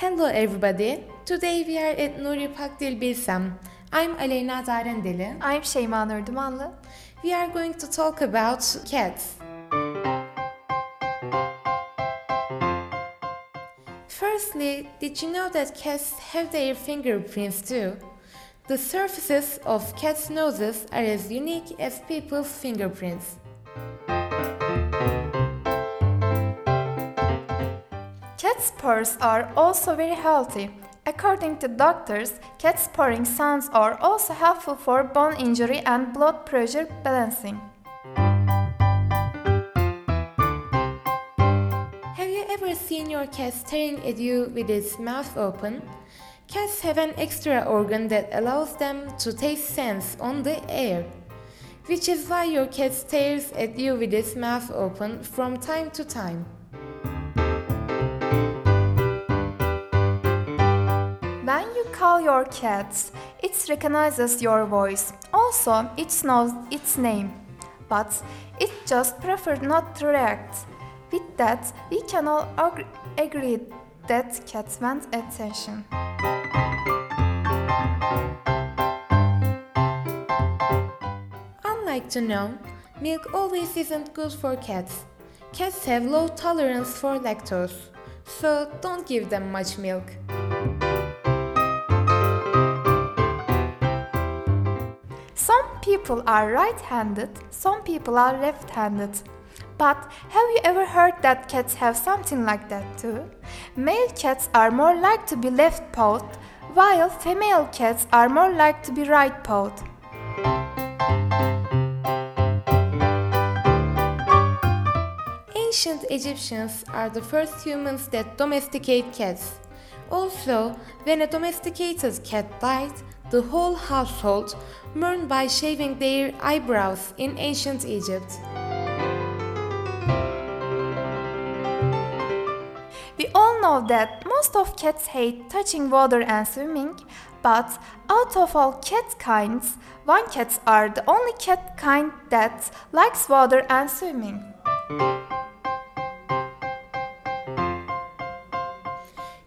Hello everybody. Today we are at Nuri Pakdil. I'm Aleyna Darendeli. I'm Şeyma Nur Dumanlı. We are going to talk about cats. Firstly, did you know that cats have their fingerprints too? The surfaces of cats' noses are as unique as people's fingerprints. Cats' purrs are also very healthy. According to doctors, cat purring sounds are also helpful for bone injury and blood pressure balancing. Have you ever seen your cat staring at you with its mouth open? Cats have an extra organ that allows them to taste scents on the air, which is why your cat stares at you with its mouth open from time to time. Call your cats, it recognizes your voice. Also, it knows its name, but it just prefers not to react. With that, we can all ag- agree that cats want attention. Unlike to know, milk always isn't good for cats. Cats have low tolerance for lactose, so don't give them much milk. People are right handed, some people are left handed. But have you ever heard that cats have something like that too? Male cats are more like to be left pawed, while female cats are more like to be right pawed. Ancient Egyptians are the first humans that domesticate cats. Also, when a domesticated cat died, the whole household mourned by shaving their eyebrows in ancient Egypt. We all know that most of cats hate touching water and swimming, but out of all cat kinds, Van cats are the only cat kind that likes water and swimming.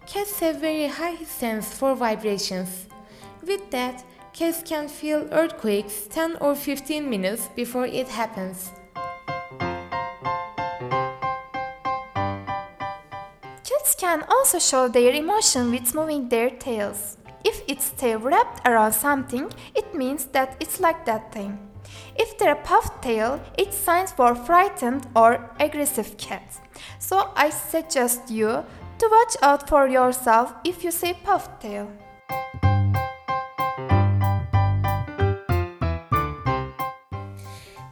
Cats have very high sense for vibrations. With that, cats can feel earthquakes 10 or 15 minutes before it happens. Cats can also show their emotion with moving their tails. If its tail wrapped around something, it means that it's like that thing. If they're a puffed tail, it signs for frightened or aggressive cat. So I suggest you to watch out for yourself if you see puffed tail.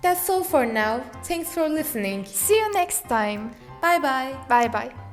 That's all for now. Thanks for listening. See you next time. Bye bye. Bye bye.